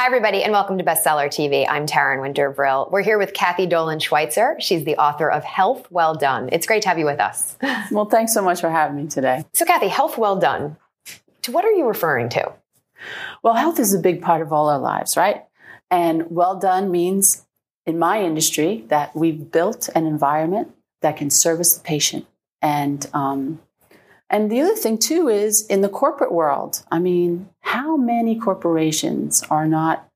Hi, everybody, and welcome to Bestseller TV. I'm Taryn Winter Brill. We're here with Kathy Dolan Schweitzer. She's the author of Health Well Done. It's great to have you with us. Well, thanks so much for having me today. So, Kathy, Health Well Done, to what are you referring to? Well, health is a big part of all our lives, right? And well done means, in my industry, that we've built an environment that can service the patient. And um, and the other thing too is in the corporate world. I mean, how many corporations are not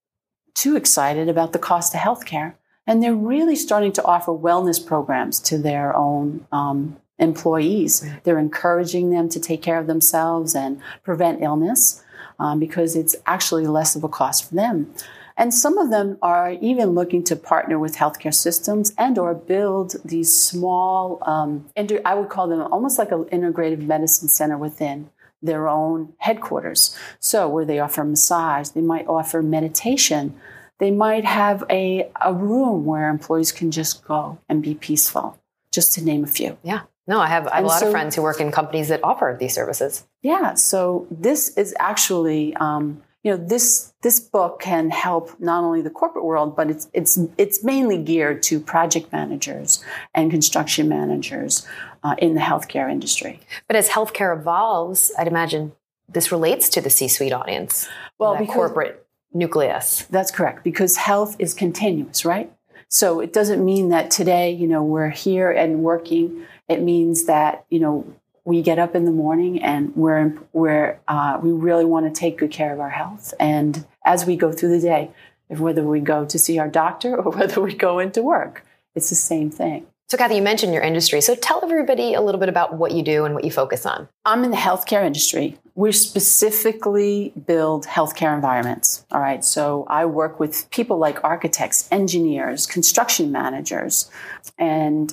too excited about the cost of healthcare, and they're really starting to offer wellness programs to their own um, employees. They're encouraging them to take care of themselves and prevent illness um, because it's actually less of a cost for them. And some of them are even looking to partner with healthcare systems and or build these small, um, I would call them almost like an integrative medicine center within their own headquarters. So where they offer massage, they might offer meditation. They might have a, a room where employees can just go and be peaceful, just to name a few. Yeah. No, I have, I have a lot so- of friends who work in companies that offer these services. Yeah, so this is actually, um, you know, this this book can help not only the corporate world, but it's it's it's mainly geared to project managers and construction managers uh, in the healthcare industry. But as healthcare evolves, I'd imagine this relates to the C suite audience. Well, because- corporate nucleus. That's correct because health is continuous, right? So it doesn't mean that today, you know, we're here and working. It means that you know we get up in the morning and we're we're uh, we really want to take good care of our health. And as we go through the day, if whether we go to see our doctor or whether we go into work, it's the same thing. So, Kathy, you mentioned your industry. So, tell everybody a little bit about what you do and what you focus on. I'm in the healthcare industry. We specifically build healthcare environments. All right. So I work with people like architects, engineers, construction managers, and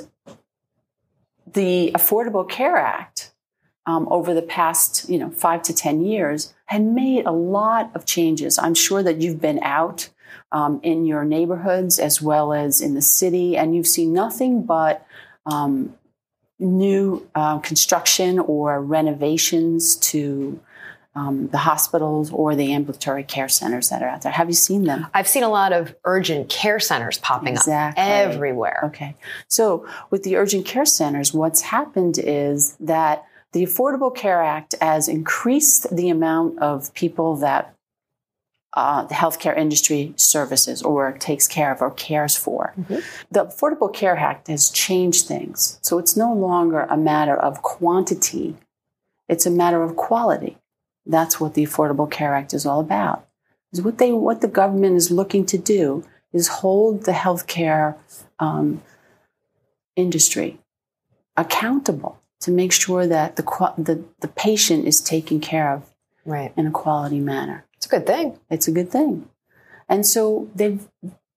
the Affordable Care Act um, over the past, you know, five to ten years had made a lot of changes. I'm sure that you've been out um, in your neighborhoods as well as in the city, and you've seen nothing but um, new uh, construction or renovations to um, the hospitals or the ambulatory care centers that are out there. Have you seen them? I've seen a lot of urgent care centers popping Exactly. up everywhere. Okay. So, with the urgent care centers, what's happened is that the Affordable Care Act has increased the amount of people that uh, the healthcare industry services or takes care of or cares for. The Affordable Care Act has changed things. So, it's no longer a matter of quantity, it's a matter of quality. That's what the Affordable Care Act is all about. Is what they what the government is looking to do is hold the healthcare um, industry accountable to make sure that the, the the patient is taken care of Right. in a quality manner. It's a good thing. It's a good thing, and so they've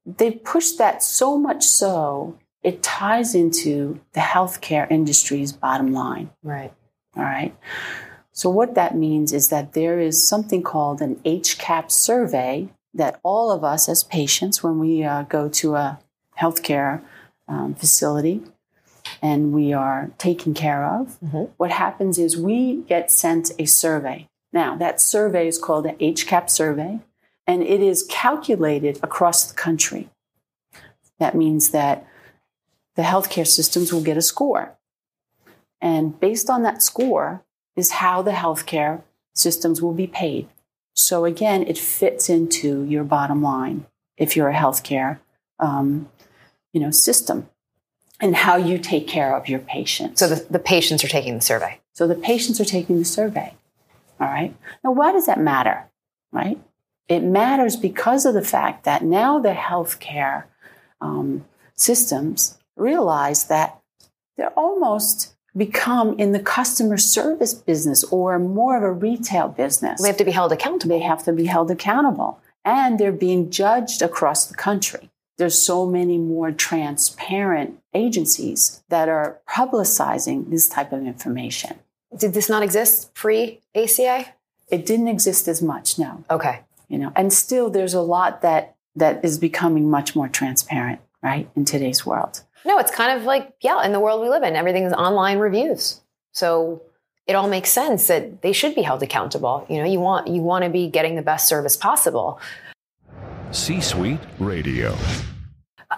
they've pushed that so much so it ties into the healthcare industry's bottom line. Right. All right. So, what that means is that there is something called an HCAHPS survey that all of us as patients, when we uh, go to a healthcare um, facility and we are taken care of, Mhm. what happens is we get sent a survey. Now, that survey is called an HCAHPS survey and it is calculated across the country. That means that the healthcare systems will get a score. And based on that score is how the healthcare systems will be paid. So again, it fits into your bottom line if you're a healthcare, um, you know, system, and how you take care of your patients. So the, the patients are taking the survey. So the patients are taking the survey. All right. Now, why does that matter? Right? It matters because of the fact that now the healthcare um, systems realize that they're almost become in the customer service business or more of a retail business. They have to be held accountable. They have to be held accountable and they're being judged across the country. There's so many more transparent agencies that are publicizing this type of information. Did this not exist pre ACA? It didn't exist as much, no. Okay. You know, and still there's a lot that that is becoming much more transparent, right, in today's world. No, it's kind of like, yeah, in the world we live in, everything's online reviews. So it all makes sense that they should be held accountable. You know, you want you want to be getting the best service possible. C Suite Radio.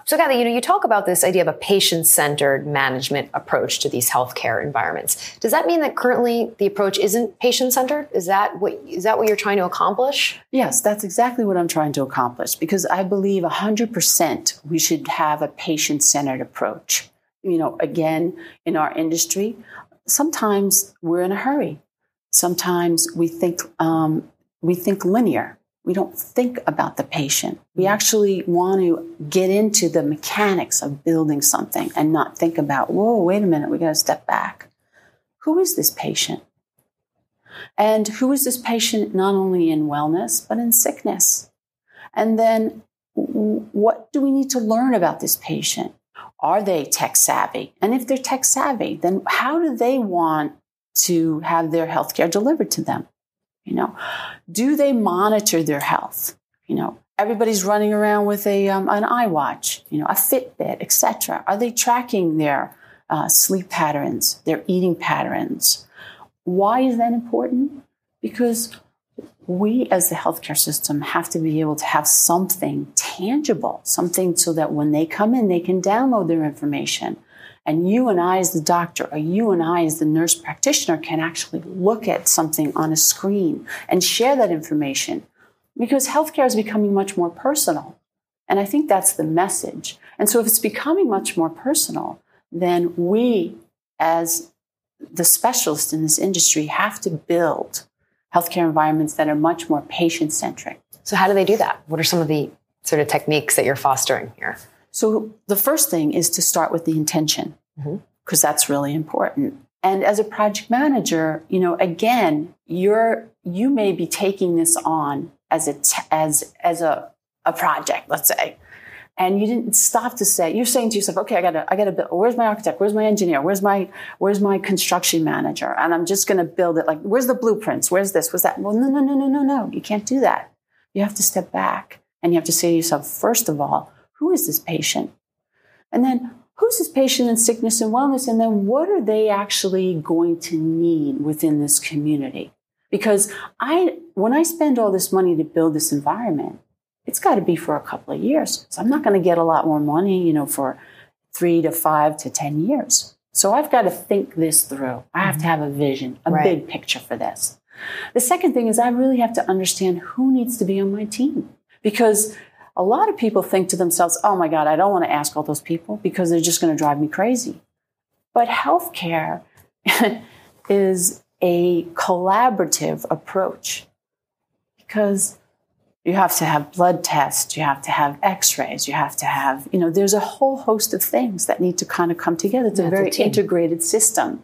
So, Kathy, you know, you talk about this idea of a patient-centered management approach to these healthcare environments. Does that mean that currently the approach isn't patient-centered? Is that what is that what you're trying to accomplish? Yes, that's exactly what I'm trying to accomplish because I believe 100% we should have a patient-centered approach. You know, again, in our industry, sometimes we're in a hurry. Sometimes we think um, we think linear we don't think about the patient. We mm. actually want to get into the mechanics of building something and not think about, whoa, wait a minute, we got to step back. Who is this patient? And who is this patient not only in wellness, but in sickness? And then what do we need to learn about this patient? Are they tech savvy? And if they're tech savvy, then how do they want to have their healthcare delivered to them? You know, do they monitor their health? You know, everybody's running around with a um, an iWatch, you know, a Fitbit, etc. Are they tracking their uh, sleep patterns, their eating patterns? Why is that important? Because we as the healthcare system have to be able to have something tangible, something so that when they come in, they can download their information and you and I, as the doctor, or you and I, as the nurse practitioner, can actually look at something on a screen and share that information because healthcare is becoming much more personal. And I think that's the message. And so if it's becoming much more personal, then we, as the specialists in this industry, have to build healthcare environments that are much more patient centric. So, how do they do that? What are some of the sort of techniques that you're fostering here? So the first thing is to start with the intention because mm-hmm. that's really important. And as a project manager, you know, again, you're you may be taking this on as a t- as as a a project, let's say, and you didn't stop to say you're saying to yourself, okay, I gotta I gotta build. Where's my architect? Where's my engineer? Where's my where's my construction manager? And I'm just gonna build it. Like, where's the blueprints? Where's this? Where's that? Well, no, no, no, no, no, no. You can't do that. You have to step back and you have to say to yourself, first of all, who is this patient? And then who's this patient in sickness and wellness? And then what are they actually going to need within this community? Because I, when I spend all this money to build this environment, it's got to be for a couple of years. So I'm not going to get a lot more money, you know, for three to five to 10 years. So I've got to think this through. I have to have a vision, a right. big picture for this. The second thing is I really have to understand who needs to be on my team because a lot of people think to themselves, oh my God, I don't want to ask all those people because they're just going to drive me crazy. But healthcare is a collaborative approach because you have to have blood tests, you have to have x rays, you have to have, you know, there's a whole host of things that need to kind of come together. It's a very integrated system.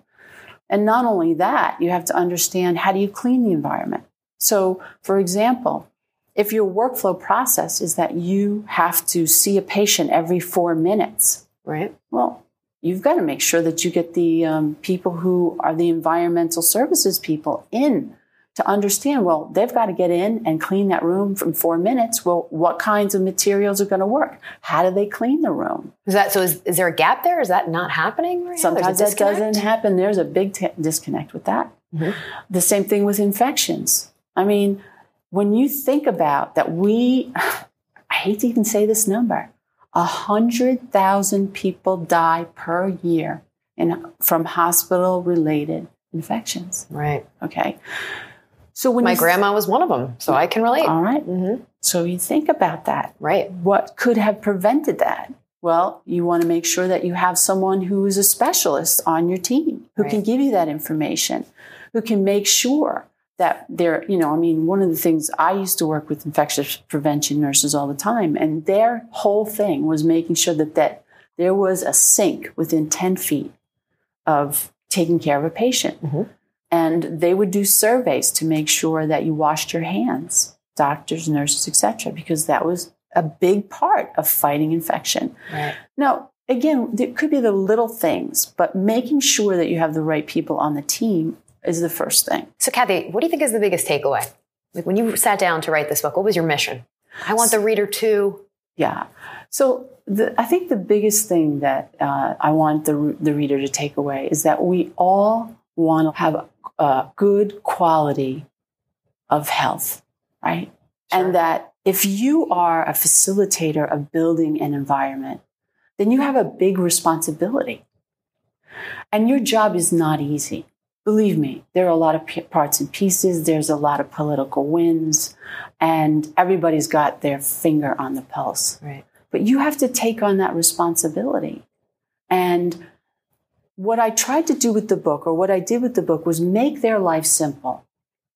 And not only that, you have to understand how do you clean the environment. So, for example, if your workflow process is that you have to see a patient every four minutes, right? Well, you've got to make sure that you get the um, people who are the environmental services people in to understand well they've got to get in and clean that room from four minutes. Well what kinds of materials are going to work? How do they clean the room? Is that so is, is there a gap there? Is that not happening right sometimes that doesn't happen. There's a big t- disconnect with that. Mm-hmm. the same thing with infections. I mean when you think about that, we, I hate to even say this number, 100,000 people die per year in, from hospital related infections. Right. Okay. So when my grandma was one of them, so I can relate. All right. mm-hmm. So you think about that. Right. What could have prevented that? Well, you want to make sure that you have someone who is a specialist on your team who right. can give you that information, who can make sure that they're, you know, I mean, one of the things I used to work with infectious prevention nurses all the time, and their whole thing was making sure that, that there was a sink within 10 feet of taking care of a patient. Mm-hmm. And they would do surveys to make sure that you washed your hands, doctors, nurses, etc., because that was a big part of fighting infection. Right. Now, again, it could be the little things, but making sure that you have the right people on the team is the first thing. So, Kathy, what do you think is the biggest takeaway? Like when you sat down to write this book, what was your mission? I want the reader to. Yeah. So, the, I think the biggest thing that uh, I want the, the reader to take away is that we all want to have a good quality of health, right? Sure. And that if you are a facilitator of building an environment, then you have a big responsibility. And your job is not easy. Believe me, there are a lot of p- parts and pieces. There's a lot of political winds, and everybody's got their finger on the pulse. Right. But you have to take on that responsibility. And what I tried to do with the book, or what I did with the book, was make their life simple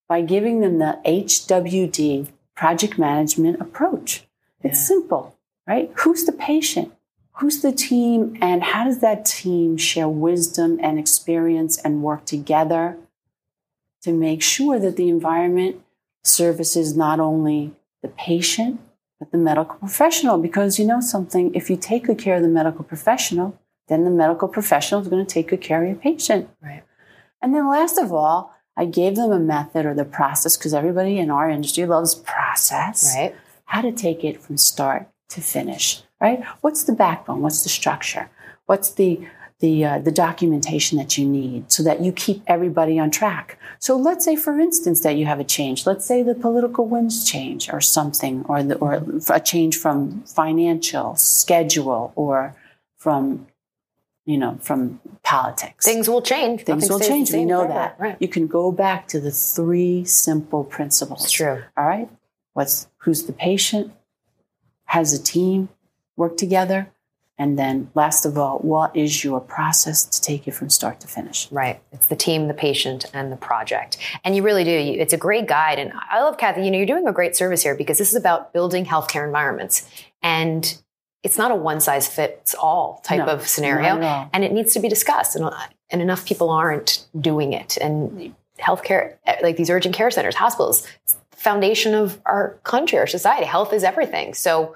by giving them the HWD project management approach. It's yeah. simple, right? Who's the patient? Who's the team? And how does that team share wisdom and experience and work together to make sure that the environment services not only the patient, but the medical professional? Because you know something, if you take good care of the medical professional, then the medical professional is going to take good care of your patient. Right. And then last of all, I gave them a method or the process because everybody in our industry loves process. Right. How to take it from start to finish. Right. What's the backbone? What's the structure? What's the the uh, the documentation that you need so that you keep everybody on track. So let's say, for instance, that you have a change. Let's say the political winds change or something, or the, or a change from financial schedule or from you know, from politics. Things will change. Things will change. We know that. Right. You can go back to the three simple principles. It's true. All right. What's who's the patient? Has a team work together? And then last of all, what is your process to take you from start to finish? Right. It's the team, the patient, and the project. And you really do. It's a great guide. And I love Kathy, you know, you're doing a great service here because this is about building healthcare environments. And it's not a one size fits all type no, of scenario and it needs to be discussed and, uh, and enough people aren't doing it and healthcare eh, like these urgent care centers hospitals foundation of our country our society health is everything so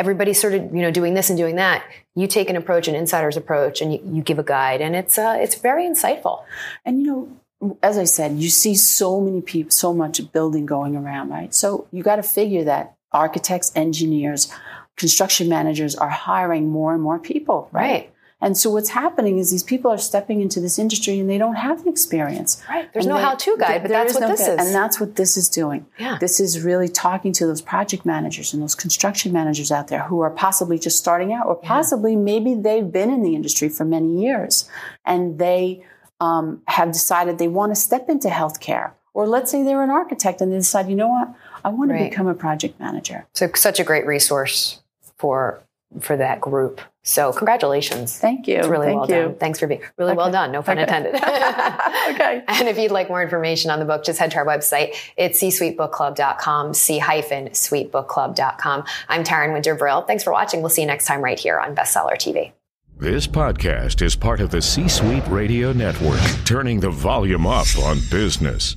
everybody's sort of you know doing this and doing that you take an approach an insider's approach and you, you give a guide and it's uh, it's very insightful and you know as i said you see so many people so much building going around right so you got to figure that architects engineers construction managers are hiring more and more people, right? right? And so what's happening is these people are stepping into this industry and they don't have the experience. Right. There's and no they, how-to guide, but that's what no this is. And that's what this is doing. Yeah. This is really talking to those project managers and those construction managers out there who are possibly just starting out or possibly yeah. maybe they've been in the industry for many years and they um, have decided they want to step into healthcare. Or let's say they're an architect and they decide, you know what, I want right. to become a project manager. So such a great resource for for that group. So congratulations. Thank you. It's really Thank well you. done. Thanks for being really okay. well done. No pun okay. intended. okay. And if you'd like more information on the book, just head to our website. It's c-suitebookclub.com, c-suitebookclub.com. I'm Taryn Winter Brill. Thanks for watching. We'll see you next time right here on Bestseller TV. This podcast is part of the C-Suite Radio Network, turning the volume up on business.